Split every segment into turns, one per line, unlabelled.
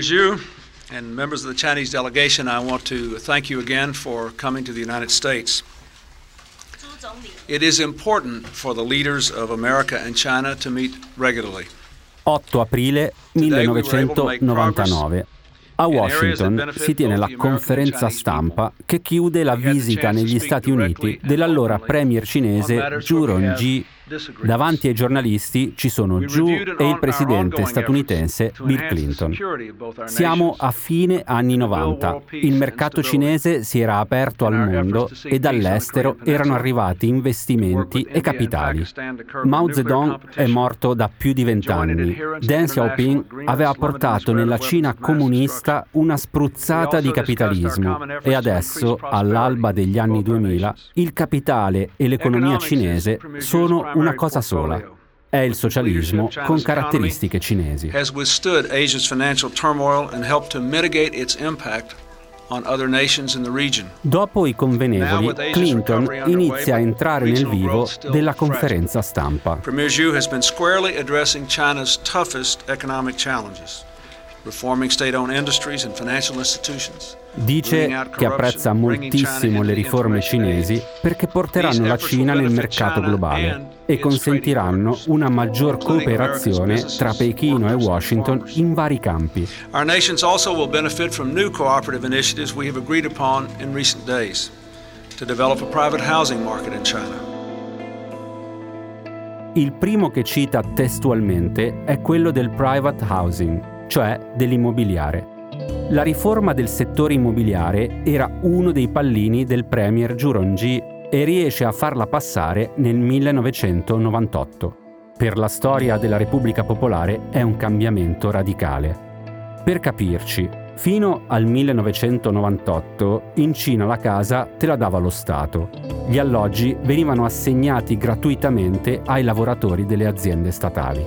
Xu and members of the Chinese delegation, I want to thank you again for coming to the United States. It is important for the leaders of America and China to meet regularly.
8 aprile 1999. A Washington si tiene la conferenza stampa che chiude la visita negli Stati Uniti dell'allora premier cinese Zhu Rongji Davanti ai giornalisti ci sono Zhu e il presidente statunitense Bill Clinton. Siamo a fine anni 90. Il mercato cinese si era aperto al mondo e dall'estero erano arrivati investimenti e capitali. Mao Zedong è morto da più di vent'anni. Deng Xiaoping aveva portato nella Cina comunista una spruzzata di capitalismo e adesso, all'alba degli anni 2000, il capitale e l'economia cinese sono una cosa sola. È il socialismo con caratteristiche cinesi. Dopo i convenevoli, Clinton inizia a entrare nel vivo della conferenza stampa. Premier Xu has been squarely addressing China's toughest economic challenges, Dice che apprezza moltissimo le riforme cinesi perché porteranno la Cina nel mercato globale e consentiranno una maggior cooperazione tra Pechino e Washington in vari campi. Our nations also will benefit from new cooperative initiatives we have agreed upon in recent days to develop a private housing market in China. Il primo che cita testualmente è quello del private housing, cioè dell'immobiliare. La riforma del settore immobiliare era uno dei pallini del premier Juronji e riesce a farla passare nel 1998. Per la storia della Repubblica Popolare è un cambiamento radicale. Per capirci, fino al 1998 in Cina la casa te la dava lo Stato. Gli alloggi venivano assegnati gratuitamente ai lavoratori delle aziende statali.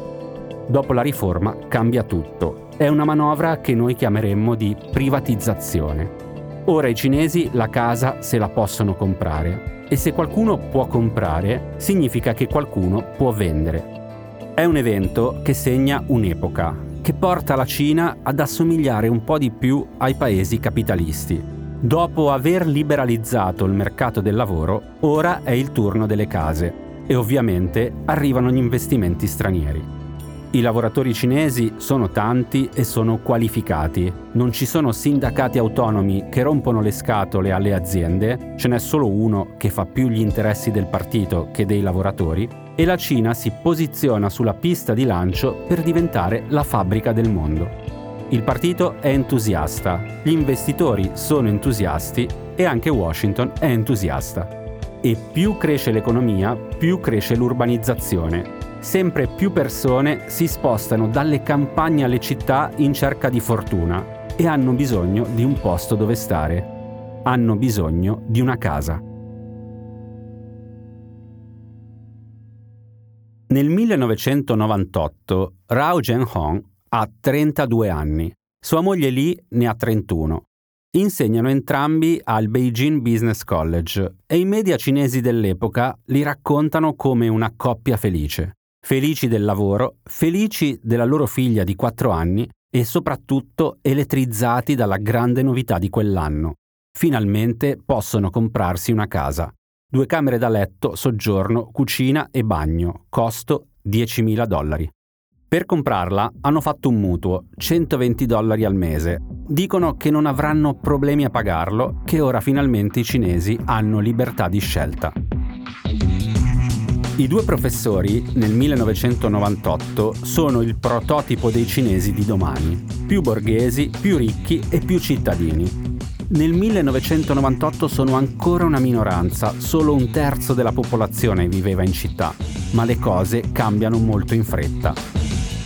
Dopo la riforma cambia tutto è una manovra che noi chiameremmo di privatizzazione. Ora i cinesi la casa se la possono comprare e se qualcuno può comprare significa che qualcuno può vendere. È un evento che segna un'epoca, che porta la Cina ad assomigliare un po' di più ai paesi capitalisti. Dopo aver liberalizzato il mercato del lavoro, ora è il turno delle case e ovviamente arrivano gli investimenti stranieri. I lavoratori cinesi sono tanti e sono qualificati. Non ci sono sindacati autonomi che rompono le scatole alle aziende, ce n'è solo uno che fa più gli interessi del partito che dei lavoratori e la Cina si posiziona sulla pista di lancio per diventare la fabbrica del mondo. Il partito è entusiasta, gli investitori sono entusiasti e anche Washington è entusiasta. E più cresce l'economia, più cresce l'urbanizzazione sempre più persone si spostano dalle campagne alle città in cerca di fortuna e hanno bisogno di un posto dove stare. Hanno bisogno di una casa. Nel 1998 Rao Zhenhong ha 32 anni, sua moglie Li ne ha 31. Insegnano entrambi al Beijing Business College e i media cinesi dell'epoca li raccontano come una coppia felice felici del lavoro, felici della loro figlia di 4 anni e soprattutto elettrizzati dalla grande novità di quell'anno. Finalmente possono comprarsi una casa. Due camere da letto, soggiorno, cucina e bagno, costo 10.000 dollari. Per comprarla hanno fatto un mutuo, 120 dollari al mese. Dicono che non avranno problemi a pagarlo, che ora finalmente i cinesi hanno libertà di scelta. I due professori, nel 1998, sono il prototipo dei cinesi di domani, più borghesi, più ricchi e più cittadini. Nel 1998 sono ancora una minoranza, solo un terzo della popolazione viveva in città, ma le cose cambiano molto in fretta.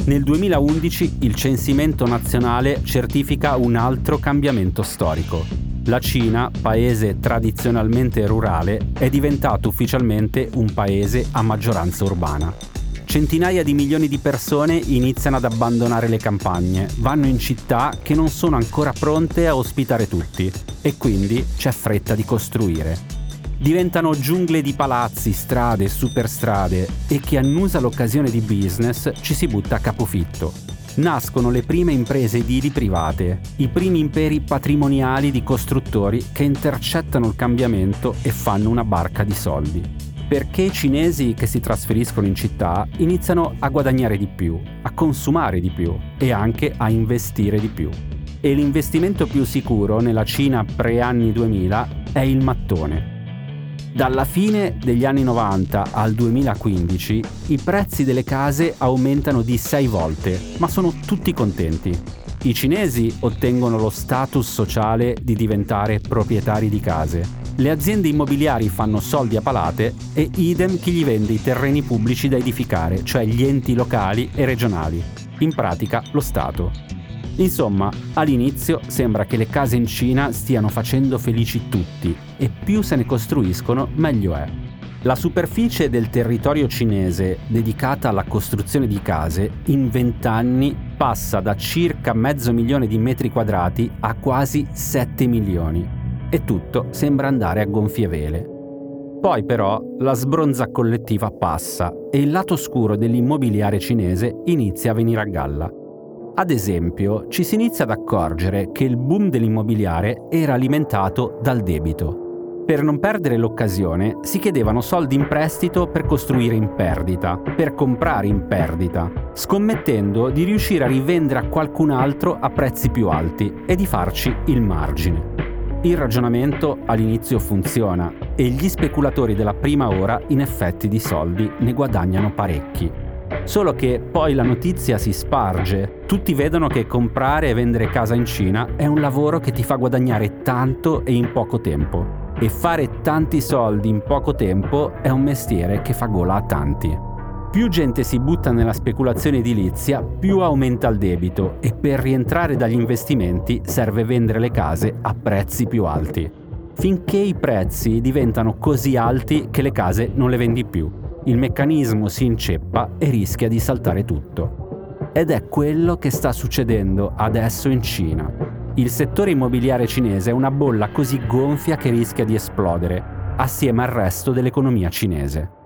Nel 2011 il censimento nazionale certifica un altro cambiamento storico. La Cina, paese tradizionalmente rurale, è diventato ufficialmente un paese a maggioranza urbana. Centinaia di milioni di persone iniziano ad abbandonare le campagne, vanno in città che non sono ancora pronte a ospitare tutti e quindi c'è fretta di costruire. Diventano giungle di palazzi, strade, superstrade e chi annusa l'occasione di business ci si butta a capofitto nascono le prime imprese edili private, i primi imperi patrimoniali di costruttori che intercettano il cambiamento e fanno una barca di soldi. Perché i cinesi che si trasferiscono in città iniziano a guadagnare di più, a consumare di più e anche a investire di più. E l'investimento più sicuro nella Cina pre-anni 2000 è il mattone dalla fine degli anni 90 al 2015 i prezzi delle case aumentano di 6 volte, ma sono tutti contenti. I cinesi ottengono lo status sociale di diventare proprietari di case. Le aziende immobiliari fanno soldi a palate e idem chi gli vende i terreni pubblici da edificare, cioè gli enti locali e regionali. In pratica lo Stato. Insomma, all'inizio sembra che le case in Cina stiano facendo felici tutti e più se ne costruiscono meglio è. La superficie del territorio cinese dedicata alla costruzione di case in vent'anni passa da circa mezzo milione di metri quadrati a quasi 7 milioni e tutto sembra andare a gonfie vele. Poi però la sbronza collettiva passa e il lato scuro dell'immobiliare cinese inizia a venire a galla. Ad esempio, ci si inizia ad accorgere che il boom dell'immobiliare era alimentato dal debito. Per non perdere l'occasione si chiedevano soldi in prestito per costruire in perdita, per comprare in perdita, scommettendo di riuscire a rivendere a qualcun altro a prezzi più alti e di farci il margine. Il ragionamento all'inizio funziona e gli speculatori della prima ora in effetti di soldi ne guadagnano parecchi. Solo che poi la notizia si sparge, tutti vedono che comprare e vendere casa in Cina è un lavoro che ti fa guadagnare tanto e in poco tempo. E fare tanti soldi in poco tempo è un mestiere che fa gola a tanti. Più gente si butta nella speculazione edilizia, più aumenta il debito e per rientrare dagli investimenti serve vendere le case a prezzi più alti. Finché i prezzi diventano così alti che le case non le vendi più il meccanismo si inceppa e rischia di saltare tutto. Ed è quello che sta succedendo adesso in Cina. Il settore immobiliare cinese è una bolla così gonfia che rischia di esplodere, assieme al resto dell'economia cinese.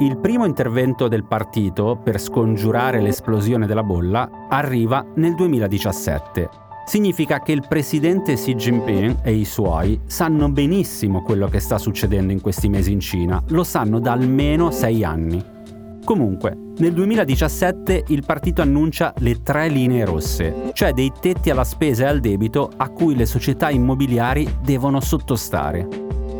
Il primo intervento del partito per scongiurare l'esplosione della bolla arriva nel 2017 significa che il presidente Xi Jinping e i suoi sanno benissimo quello che sta succedendo in questi mesi in Cina, lo sanno da almeno sei anni. Comunque, nel 2017 il partito annuncia le tre linee rosse, cioè dei tetti alla spesa e al debito a cui le società immobiliari devono sottostare.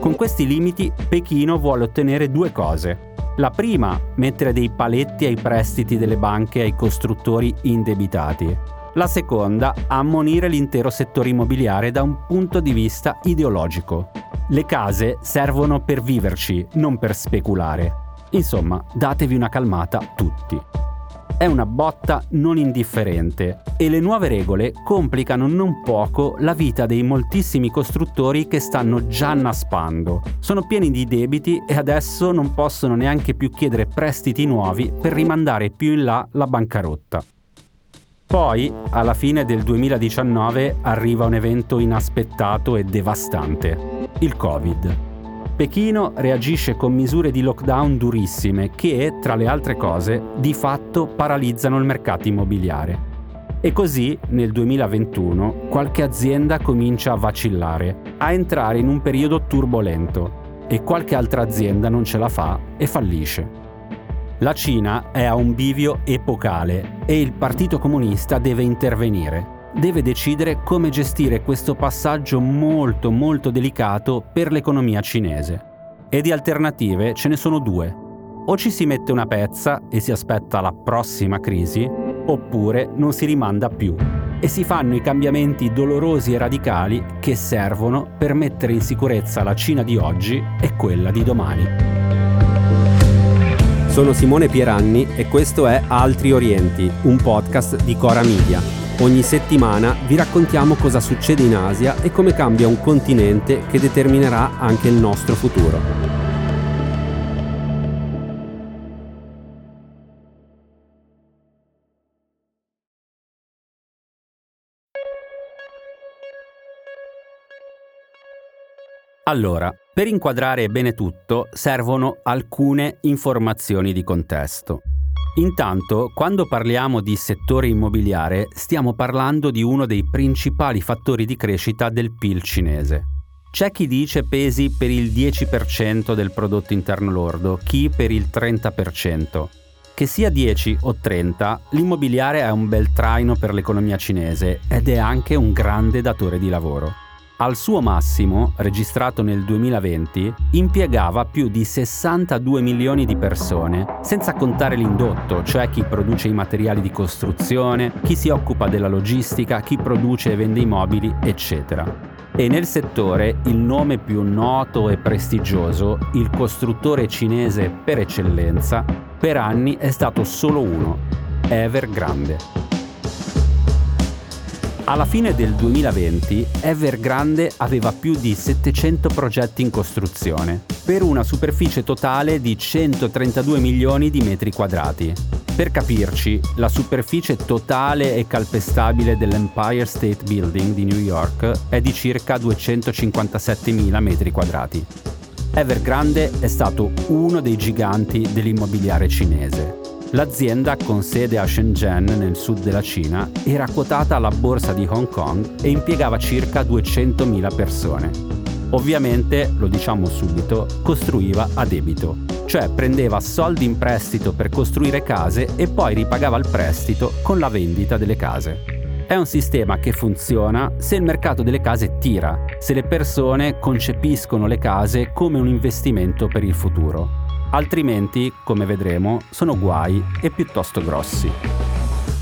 Con questi limiti Pechino vuole ottenere due cose. La prima, mettere dei paletti ai prestiti delle banche ai costruttori indebitati la seconda, ammonire l'intero settore immobiliare da un punto di vista ideologico. Le case servono per viverci, non per speculare. Insomma, datevi una calmata tutti. È una botta non indifferente e le nuove regole complicano non poco la vita dei moltissimi costruttori che stanno già naspando. Sono pieni di debiti e adesso non possono neanche più chiedere prestiti nuovi per rimandare più in là la bancarotta. Poi, alla fine del 2019, arriva un evento inaspettato e devastante, il Covid. Pechino reagisce con misure di lockdown durissime che, tra le altre cose, di fatto paralizzano il mercato immobiliare. E così, nel 2021, qualche azienda comincia a vacillare, a entrare in un periodo turbolento e qualche altra azienda non ce la fa e fallisce. La Cina è a un bivio epocale e il Partito Comunista deve intervenire. Deve decidere come gestire questo passaggio molto molto delicato per l'economia cinese. E di alternative ce ne sono due. O ci si mette una pezza e si aspetta la prossima crisi, oppure non si rimanda più e si fanno i cambiamenti dolorosi e radicali che servono per mettere in sicurezza la Cina di oggi e quella di domani.
Sono Simone Pieranni e questo è Altri Orienti, un podcast di Cora Media. Ogni settimana vi raccontiamo cosa succede in Asia e come cambia un continente che determinerà anche il nostro futuro.
Allora, per inquadrare bene tutto servono alcune informazioni di contesto. Intanto, quando parliamo di settore immobiliare, stiamo parlando di uno dei principali fattori di crescita del PIL cinese. C'è chi dice pesi per il 10% del prodotto interno lordo, chi per il 30%. Che sia 10 o 30, l'immobiliare è un bel traino per l'economia cinese ed è anche un grande datore di lavoro. Al suo massimo, registrato nel 2020, impiegava più di 62 milioni di persone, senza contare l'indotto, cioè chi produce i materiali di costruzione, chi si occupa della logistica, chi produce e vende i mobili, eccetera e nel settore il nome più noto e prestigioso, il costruttore cinese per eccellenza, per anni è stato solo uno, Evergrande. Alla fine del 2020 Evergrande aveva più di 700 progetti in costruzione, per una superficie totale di 132 milioni di metri quadrati. Per capirci, la superficie totale e calpestabile dell'Empire State Building di New York è di circa 257 mila metri quadrati. Evergrande è stato uno dei giganti dell'immobiliare cinese L'azienda, con sede a Shenzhen nel sud della Cina, era quotata alla borsa di Hong Kong e impiegava circa 200.000 persone. Ovviamente, lo diciamo subito, costruiva a debito, cioè prendeva soldi in prestito per costruire case e poi ripagava il prestito con la vendita delle case. È un sistema che funziona se il mercato delle case tira, se le persone concepiscono le case come un investimento per il futuro altrimenti, come vedremo, sono guai e piuttosto grossi.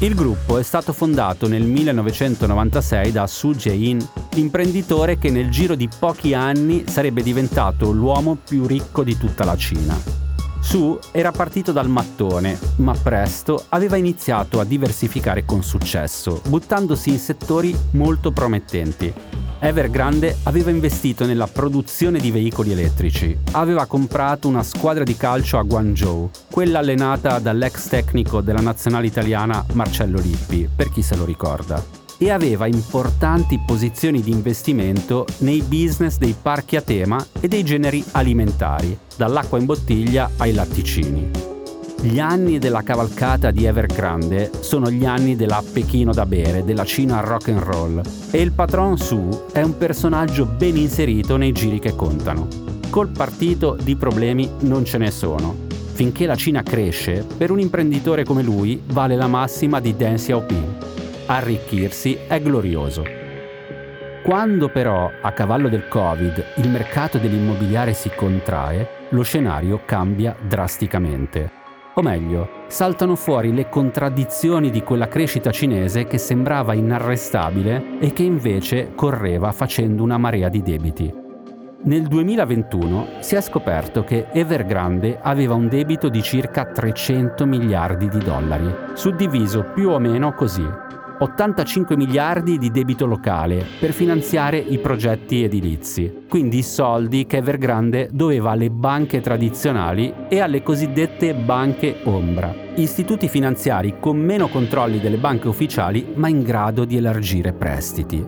Il gruppo è stato fondato nel 1996 da Su Jae-in, imprenditore che nel giro di pochi anni sarebbe diventato l'uomo più ricco di tutta la Cina. Su era partito dal mattone, ma presto aveva iniziato a diversificare con successo, buttandosi in settori molto promettenti, Evergrande aveva investito nella produzione di veicoli elettrici. Aveva comprato una squadra di calcio a Guangzhou, quella allenata dall'ex tecnico della nazionale italiana Marcello Lippi, per chi se lo ricorda. E aveva importanti posizioni di investimento nei business dei parchi a tema e dei generi alimentari, dall'acqua in bottiglia ai latticini. Gli anni della cavalcata di Evergrande sono gli anni della Pechino da bere, della Cina rock and roll e il patron Su è un personaggio ben inserito nei giri che contano. Col partito di problemi non ce ne sono. Finché la Cina cresce, per un imprenditore come lui vale la massima di Deng Xiaoping. Arricchirsi è glorioso. Quando però, a cavallo del Covid, il mercato dell'immobiliare si contrae, lo scenario cambia drasticamente. O meglio, saltano fuori le contraddizioni di quella crescita cinese che sembrava inarrestabile e che invece correva facendo una marea di debiti. Nel 2021 si è scoperto che Evergrande aveva un debito di circa 300 miliardi di dollari, suddiviso più o meno così. 85 miliardi di debito locale per finanziare i progetti edilizi, quindi i soldi che Evergrande doveva alle banche tradizionali e alle cosiddette banche ombra, istituti finanziari con meno controlli delle banche ufficiali ma in grado di elargire prestiti.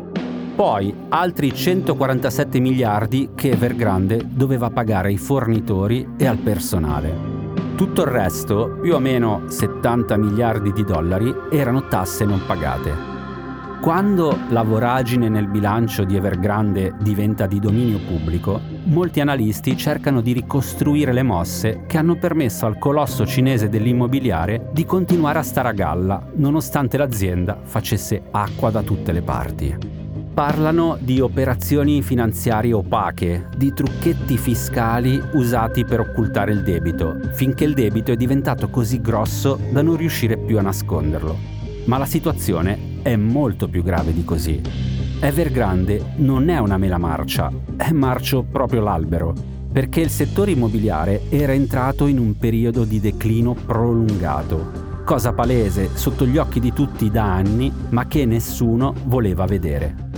Poi altri 147 miliardi che Evergrande doveva pagare ai fornitori e al personale. Tutto il resto, più o meno 70 miliardi di dollari, erano tasse non pagate. Quando la voragine nel bilancio di Evergrande diventa di dominio pubblico, molti analisti cercano di ricostruire le mosse che hanno permesso al colosso cinese dell'immobiliare di continuare a stare a galla, nonostante l'azienda facesse acqua da tutte le parti parlano di operazioni finanziarie opache, di trucchetti fiscali usati per occultare il debito, finché il debito è diventato così grosso da non riuscire più a nasconderlo. Ma la situazione è molto più grave di così. Evergrande non è una mela marcia, è marcio proprio l'albero, perché il settore immobiliare era entrato in un periodo di declino prolungato cosa palese sotto gli occhi di tutti da anni, ma che nessuno voleva vedere.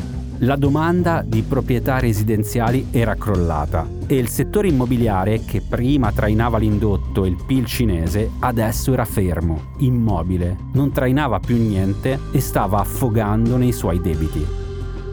La domanda di proprietà residenziali era crollata e il settore immobiliare, che prima trainava l'indotto e il PIL cinese, adesso era fermo, immobile, non trainava più niente e stava affogando nei suoi debiti.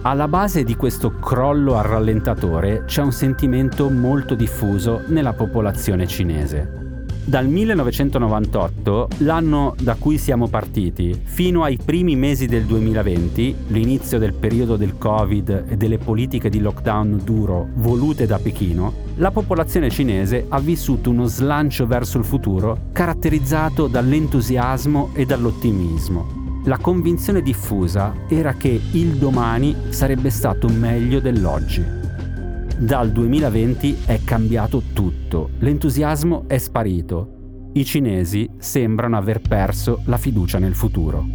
Alla base di questo crollo al rallentatore c'è un sentimento molto diffuso nella popolazione cinese. Dal 1998, l'anno da cui siamo partiti, fino ai primi mesi del 2020, l'inizio del periodo del Covid e delle politiche di lockdown duro volute da Pechino, la popolazione cinese ha vissuto uno slancio verso il futuro caratterizzato dall'entusiasmo e dall'ottimismo. La convinzione diffusa era che il domani sarebbe stato meglio dell'oggi. Dal 2020 è cambiato tutto, l'entusiasmo è sparito. I cinesi sembrano aver perso la fiducia nel futuro.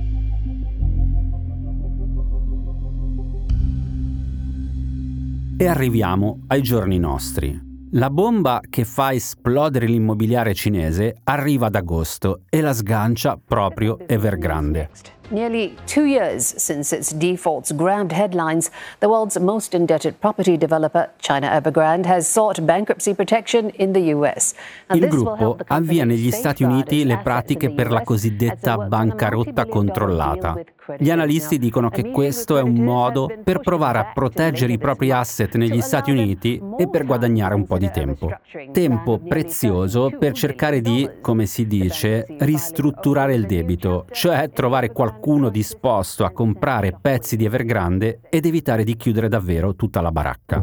E arriviamo ai giorni nostri. La bomba che fa esplodere l'immobiliare cinese arriva ad agosto e la sgancia proprio Evergrande.
Nearly two years since its defaults grabbed headlines, the world's most indebted property developer, China Evergrande, has sought bankruptcy protection in the US.
Il gruppo avvia negli Stati Uniti le pratiche per la cosiddetta bancarotta controllata. Gli analisti dicono che questo è un modo per provare a proteggere i propri asset negli Stati Uniti e per guadagnare un po' di tempo. Tempo prezioso per cercare di, come si dice, ristrutturare il debito, cioè trovare qualcuno disposto a comprare pezzi di Evergrande ed evitare di chiudere davvero tutta la baracca.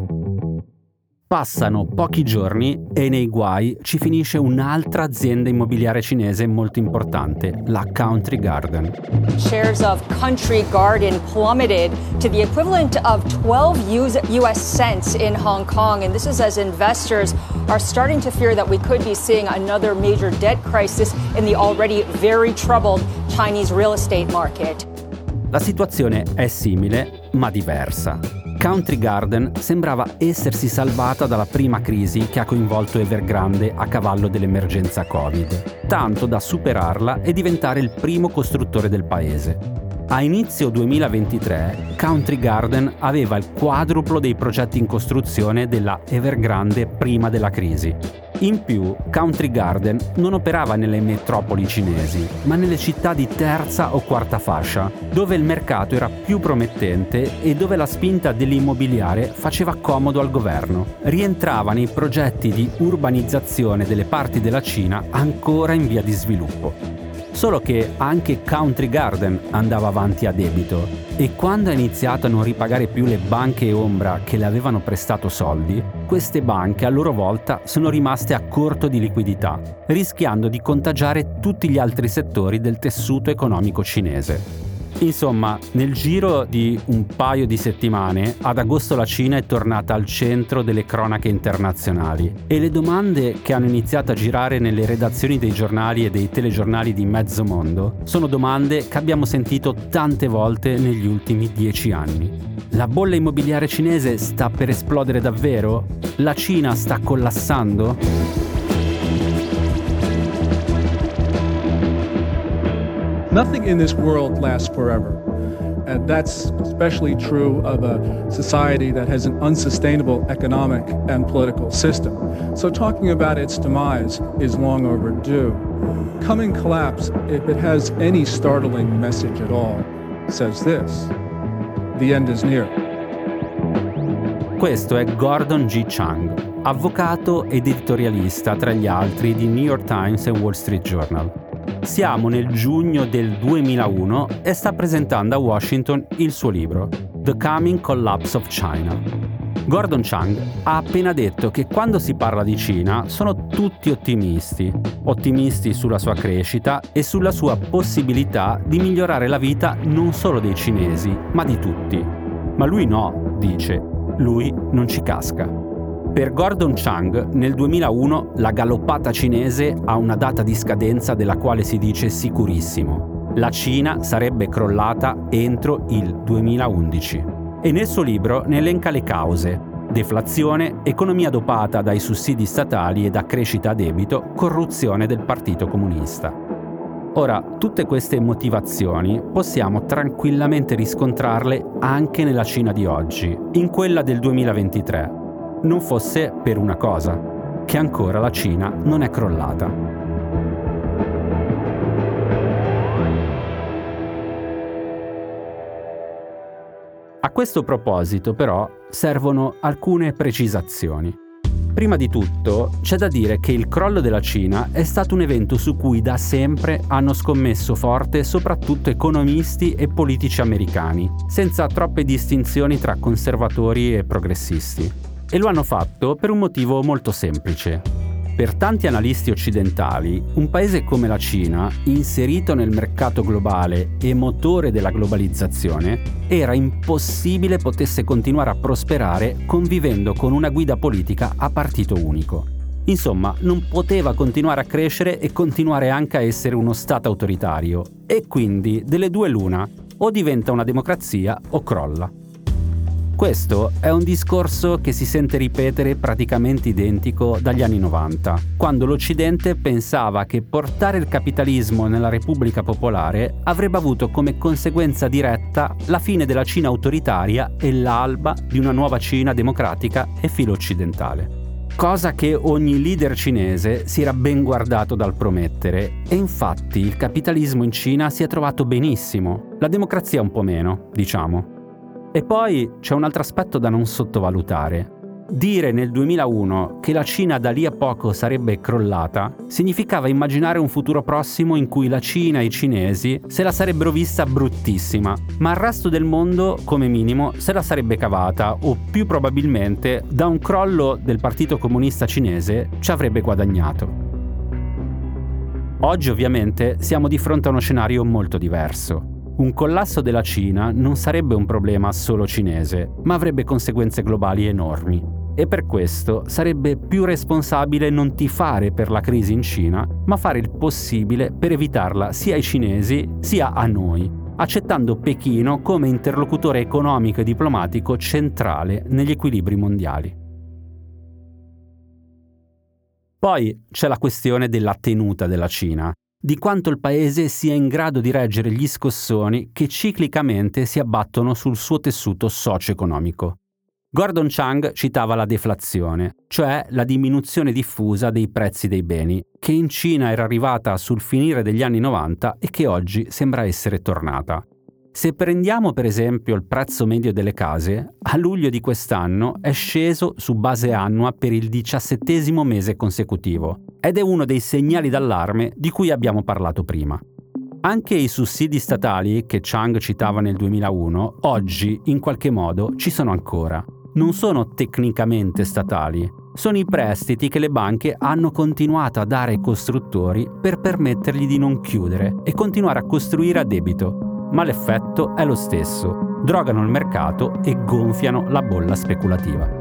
Passano pochi giorni e nei guai ci finisce un'altra azienda immobiliare cinese molto importante, la Country Garden.
Shares of Country Garden plummeted to the equivalent of 12 US cents in Hong Kong and this is as investors are starting to fear that we could be seeing another major debt crisis in the already very troubled Chinese real estate market.
La situazione è simile ma diversa. Country Garden sembrava essersi salvata dalla prima crisi che ha coinvolto Evergrande a cavallo dell'emergenza Covid, tanto da superarla e diventare il primo costruttore del paese. A inizio 2023 Country Garden aveva il quadruplo dei progetti in costruzione della Evergrande prima della crisi in più, Country Garden non operava nelle metropoli cinesi, ma nelle città di terza o quarta fascia, dove il mercato era più promettente e dove la spinta dell'immobiliare faceva comodo al governo. Rientrava nei progetti di urbanizzazione delle parti della Cina ancora in via di sviluppo. Solo che anche Country Garden andava avanti a debito e quando ha iniziato a non ripagare più le banche ombra che le avevano prestato soldi, queste banche a loro volta sono rimaste a corto di liquidità, rischiando di contagiare tutti gli altri settori del tessuto economico cinese. Insomma, nel giro di un paio di settimane, ad agosto la Cina è tornata al centro delle cronache internazionali e le domande che hanno iniziato a girare nelle redazioni dei giornali e dei telegiornali di mezzo mondo sono domande che abbiamo sentito tante volte negli ultimi dieci anni. La bolla immobiliare cinese sta per esplodere davvero? La Cina sta collassando?
Nothing in this world lasts forever. And that's especially true of a society that has an unsustainable economic and political system. So talking about its demise is long overdue. Coming collapse, if it has any startling message at all, says this The end is near.
Questo è Gordon G. Chang, avvocato ed editorialista tra gli altri di New York Times e Wall Street Journal. Siamo nel giugno del 2001 e sta presentando a Washington il suo libro, The Coming Collapse of China. Gordon Chang ha appena detto che quando si parla di Cina sono tutti ottimisti, ottimisti sulla sua crescita e sulla sua possibilità di migliorare la vita non solo dei cinesi, ma di tutti. Ma lui no, dice, lui non ci casca. Per Gordon Chang, nel 2001 la galoppata cinese ha una data di scadenza della quale si dice sicurissimo. La Cina sarebbe crollata entro il 2011. E nel suo libro ne elenca le cause. Deflazione, economia dopata dai sussidi statali e da crescita a debito, corruzione del Partito Comunista. Ora, tutte queste motivazioni possiamo tranquillamente riscontrarle anche nella Cina di oggi, in quella del 2023 non fosse per una cosa, che ancora la Cina non è crollata. A questo proposito però servono alcune precisazioni. Prima di tutto, c'è da dire che il crollo della Cina è stato un evento su cui da sempre hanno scommesso forte soprattutto economisti e politici americani, senza troppe distinzioni tra conservatori e progressisti. E lo hanno fatto per un motivo molto semplice. Per tanti analisti occidentali, un paese come la Cina, inserito nel mercato globale e motore della globalizzazione, era impossibile potesse continuare a prosperare convivendo con una guida politica a partito unico. Insomma, non poteva continuare a crescere e continuare anche a essere uno Stato autoritario. E quindi, delle due l'una, o diventa una democrazia o crolla. Questo è un discorso che si sente ripetere praticamente identico dagli anni 90, quando l'Occidente pensava che portare il capitalismo nella Repubblica Popolare avrebbe avuto come conseguenza diretta la fine della Cina autoritaria e l'alba di una nuova Cina democratica e filo occidentale cosa che ogni leader cinese si era ben guardato dal promettere e infatti il capitalismo in Cina si è trovato benissimo, la democrazia un po' meno, diciamo. E poi c'è un altro aspetto da non sottovalutare. Dire nel 2001 che la Cina da lì a poco sarebbe crollata significava immaginare un futuro prossimo in cui la Cina e i cinesi se la sarebbero vista bruttissima, ma il resto del mondo, come minimo, se la sarebbe cavata o più probabilmente da un crollo del Partito Comunista Cinese ci avrebbe guadagnato. Oggi ovviamente siamo di fronte a uno scenario molto diverso. Un collasso della Cina non sarebbe un problema solo cinese, ma avrebbe conseguenze globali enormi. E per questo sarebbe più responsabile non tifare per la crisi in Cina, ma fare il possibile per evitarla sia ai cinesi sia a noi, accettando Pechino come interlocutore economico e diplomatico centrale negli equilibri mondiali. Poi c'è la questione della tenuta della Cina, di quanto il paese sia in grado di reggere gli scossoni che ciclicamente si abbattono sul suo tessuto socio-economico. Gordon Chang citava la deflazione, cioè la diminuzione diffusa dei prezzi dei beni, che in Cina era arrivata sul finire degli anni 90 e che oggi sembra essere tornata. Se prendiamo per esempio il prezzo medio delle case, a luglio di quest'anno è sceso su base annua per il diciassettesimo mese consecutivo ed è uno dei segnali d'allarme di cui abbiamo parlato prima. Anche i sussidi statali che Chang citava nel 2001, oggi in qualche modo ci sono ancora. Non sono tecnicamente statali, sono i prestiti che le banche hanno continuato a dare ai costruttori per permettergli di non chiudere e continuare a costruire a debito, ma l'effetto è lo stesso, drogano il mercato e gonfiano la bolla speculativa.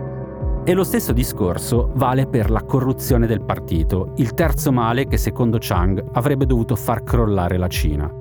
E lo stesso discorso vale per la corruzione del partito, il terzo male che secondo Chang avrebbe dovuto far crollare la Cina.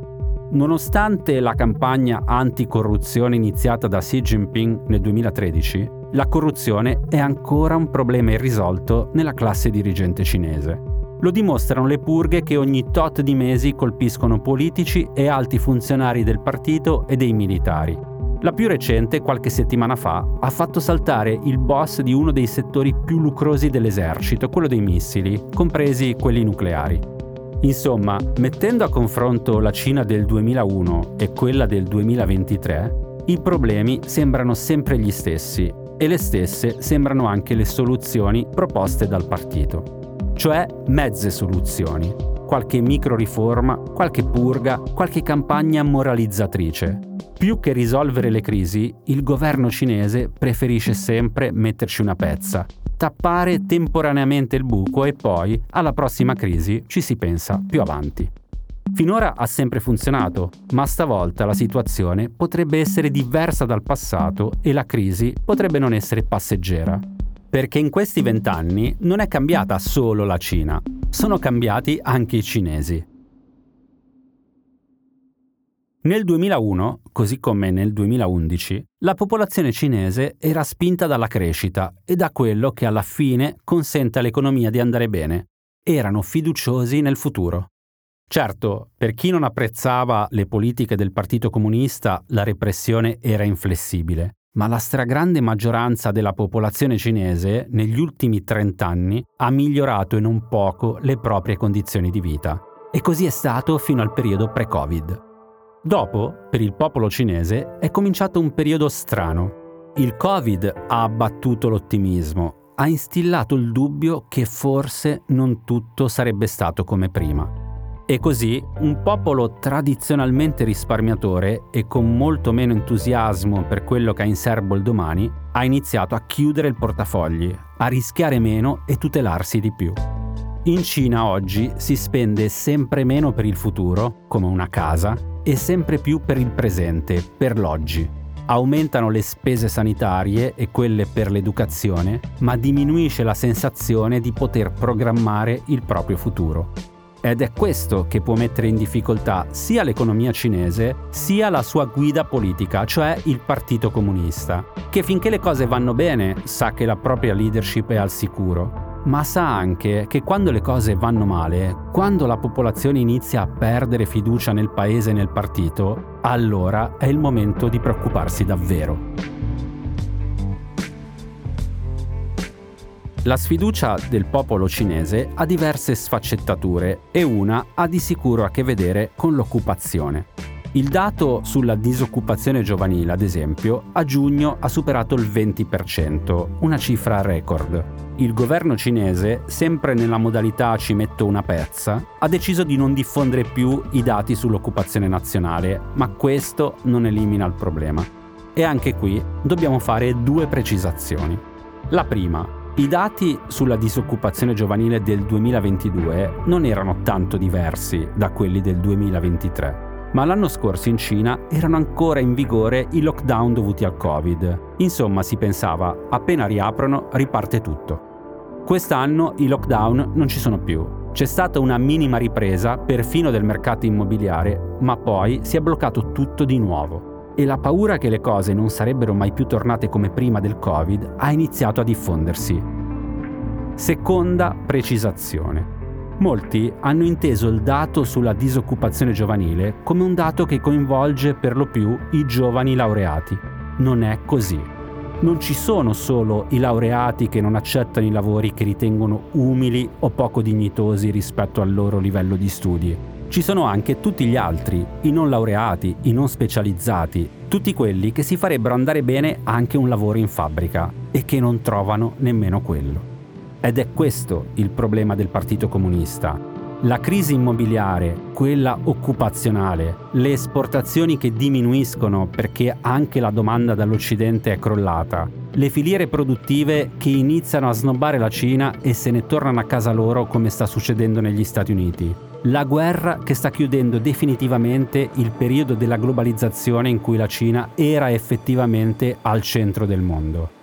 Nonostante la campagna anticorruzione iniziata da Xi Jinping nel 2013, la corruzione è ancora un problema irrisolto nella classe dirigente cinese. Lo dimostrano le purghe che ogni tot di mesi colpiscono politici e alti funzionari del partito e dei militari. La più recente, qualche settimana fa, ha fatto saltare il boss di uno dei settori più lucrosi dell'esercito, quello dei missili, compresi quelli nucleari. Insomma, mettendo a confronto la Cina del 2001 e quella del 2023, i problemi sembrano sempre gli stessi e le stesse sembrano anche le soluzioni proposte dal partito cioè mezze soluzioni, qualche micro riforma, qualche purga, qualche campagna moralizzatrice. Più che risolvere le crisi, il governo cinese preferisce sempre metterci una pezza, tappare temporaneamente il buco e poi, alla prossima crisi, ci si pensa più avanti. Finora ha sempre funzionato, ma stavolta la situazione potrebbe essere diversa dal passato e la crisi potrebbe non essere passeggera. Perché in questi vent'anni non è cambiata solo la Cina, sono cambiati anche i cinesi. Nel 2001, così come nel 2011, la popolazione cinese era spinta dalla crescita e da quello che alla fine consente all'economia di andare bene. Erano fiduciosi nel futuro. Certo, per chi non apprezzava le politiche del Partito Comunista, la repressione era inflessibile ma la stragrande maggioranza della popolazione cinese negli ultimi 30 anni ha migliorato e non poco le proprie condizioni di vita. E così è stato fino al periodo pre-Covid. Dopo, per il popolo cinese, è cominciato un periodo strano. Il Covid ha abbattuto l'ottimismo, ha instillato il dubbio che forse non tutto sarebbe stato come prima. E così un popolo tradizionalmente risparmiatore e con molto meno entusiasmo per quello che ha in serbo il domani, ha iniziato a chiudere il portafogli, a rischiare meno e tutelarsi di più. In Cina oggi si spende sempre meno per il futuro, come una casa, e sempre più per il presente, per l'oggi. Aumentano le spese sanitarie e quelle per l'educazione, ma diminuisce la sensazione di poter programmare il proprio futuro. Ed è questo che può mettere in difficoltà sia l'economia cinese sia la sua guida politica, cioè il Partito Comunista, che finché le cose vanno bene sa che la propria leadership è al sicuro, ma sa anche che quando le cose vanno male, quando la popolazione inizia a perdere fiducia nel paese e nel partito, allora è il momento di preoccuparsi davvero. La sfiducia del popolo cinese ha diverse sfaccettature e una ha di sicuro a che vedere con l'occupazione. Il dato sulla disoccupazione giovanile, ad esempio, a giugno ha superato il 20%, una cifra record. Il governo cinese, sempre nella modalità ci metto una pezza, ha deciso di non diffondere più i dati sull'occupazione nazionale, ma questo non elimina il problema. E anche qui dobbiamo fare due precisazioni. La prima, i dati sulla disoccupazione giovanile del 2022 non erano tanto diversi da quelli del 2023, ma l'anno scorso in Cina erano ancora in vigore i lockdown dovuti al Covid. Insomma, si pensava, appena riaprono, riparte tutto. Quest'anno i lockdown non ci sono più. C'è stata una minima ripresa, perfino del mercato immobiliare, ma poi si è bloccato tutto di nuovo e la paura che le cose non sarebbero mai più tornate come prima del Covid ha iniziato a diffondersi. Seconda precisazione. Molti hanno inteso il dato sulla disoccupazione giovanile come un dato che coinvolge per lo più i giovani laureati. Non è così. Non ci sono solo i laureati che non accettano i lavori che ritengono umili o poco dignitosi rispetto al loro livello di studi ci sono anche tutti gli altri, i non laureati, i non specializzati, tutti quelli che si farebbero andare bene anche un lavoro in fabbrica e che non trovano nemmeno quello. Ed è questo il problema del Partito Comunista. La crisi immobiliare, quella occupazionale, le esportazioni che diminuiscono perché anche la domanda dall'Occidente è crollata, le filiere produttive che iniziano a snobbare la Cina e se ne tornano a casa loro come sta succedendo negli Stati Uniti, la guerra che sta chiudendo definitivamente il periodo della globalizzazione in cui la Cina era effettivamente al centro del mondo.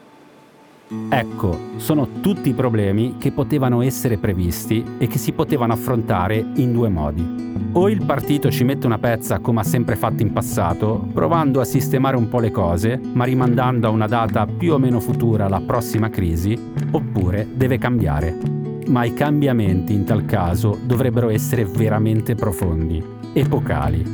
Ecco, sono tutti problemi che potevano essere previsti e che si potevano affrontare in due modi. O il partito ci mette una pezza come ha sempre fatto in passato, provando a sistemare un po' le cose, ma rimandando a una data più o meno futura la prossima crisi, oppure deve cambiare ma i cambiamenti in tal caso dovrebbero essere veramente profondi, epocali.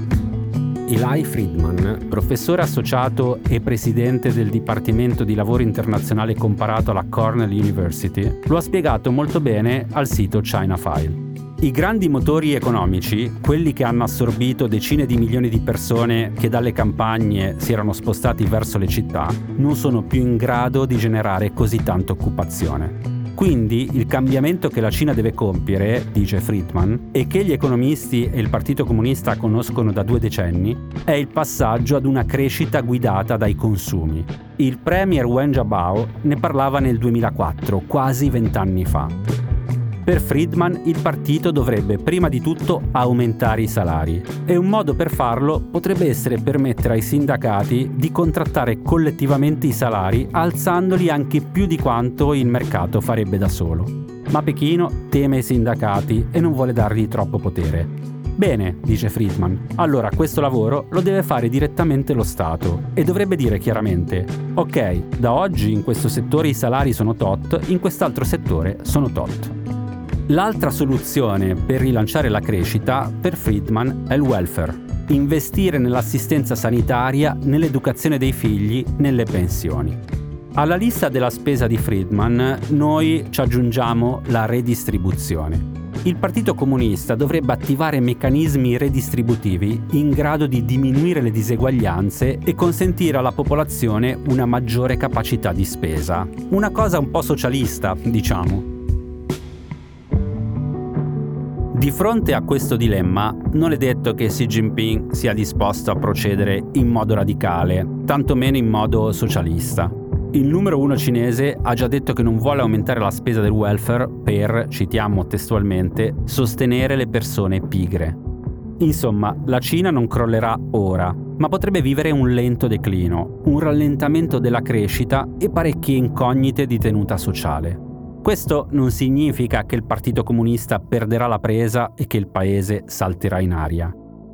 Eli Friedman, professore associato e presidente del Dipartimento di Lavoro Internazionale comparato alla Cornell University, lo ha spiegato molto bene al sito China File. I grandi motori economici, quelli che hanno assorbito decine di milioni di persone che dalle campagne si erano spostati verso le città, non sono più in grado di generare così tanta occupazione. Quindi il cambiamento che la Cina deve compiere, dice Friedman, e che gli economisti e il Partito Comunista conoscono da due decenni, è il passaggio ad una crescita guidata dai consumi. Il premier Wen Jiabao ne parlava nel 2004, quasi vent'anni fa. Per Friedman il partito dovrebbe prima di tutto aumentare i salari e un modo per farlo potrebbe essere permettere ai sindacati di contrattare collettivamente i salari alzandoli anche più di quanto il mercato farebbe da solo. Ma Pechino teme i sindacati e non vuole dargli troppo potere. Bene, dice Friedman, allora questo lavoro lo deve fare direttamente lo Stato e dovrebbe dire chiaramente, ok, da oggi in questo settore i salari sono tot, in quest'altro settore sono tot. L'altra soluzione per rilanciare la crescita per Friedman è il welfare, investire nell'assistenza sanitaria, nell'educazione dei figli, nelle pensioni. Alla lista della spesa di Friedman noi ci aggiungiamo la redistribuzione. il Partito Comunista dovrebbe attivare meccanismi redistributivi in grado di diminuire le diseguaglianze e consentire alla popolazione una maggiore capacità di spesa. Una cosa un po' socialista, diciamo. Di fronte a questo dilemma, non è detto che Xi Jinping sia disposto a procedere in modo radicale, tantomeno in modo socialista. Il numero uno cinese ha già detto che non vuole aumentare la spesa del welfare per, citiamo testualmente, sostenere le persone pigre. Insomma, la Cina non crollerà ora, ma potrebbe vivere un lento declino, un rallentamento della crescita e parecchie incognite di tenuta sociale. Questo non significa che il Partito Comunista perderà la presa e che il paese salterà in aria,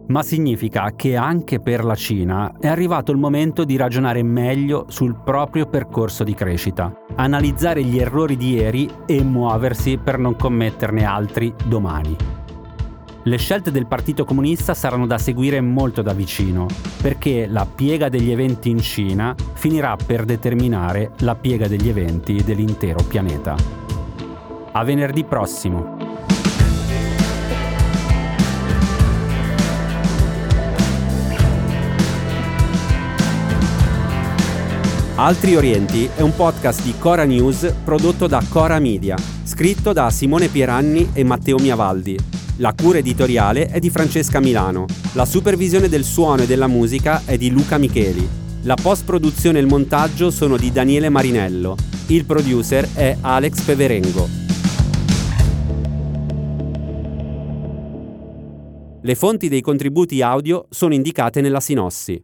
ma significa che anche per la Cina è arrivato il momento di ragionare meglio sul proprio percorso di crescita, analizzare gli errori di ieri e muoversi per non commetterne altri domani. Le scelte del Partito Comunista saranno da seguire molto da vicino, perché la piega degli eventi in Cina finirà per determinare la piega degli eventi dell'intero pianeta. A venerdì prossimo!
Altri Orienti è un podcast di Cora News prodotto da Cora Media, scritto da Simone Pieranni e Matteo Miavaldi la cura editoriale è di Francesca Milano. La supervisione del suono e della musica è di Luca Micheli. La post-produzione e il montaggio sono di Daniele Marinello. Il producer è Alex Peverengo. Le fonti dei contributi audio sono indicate nella sinossi.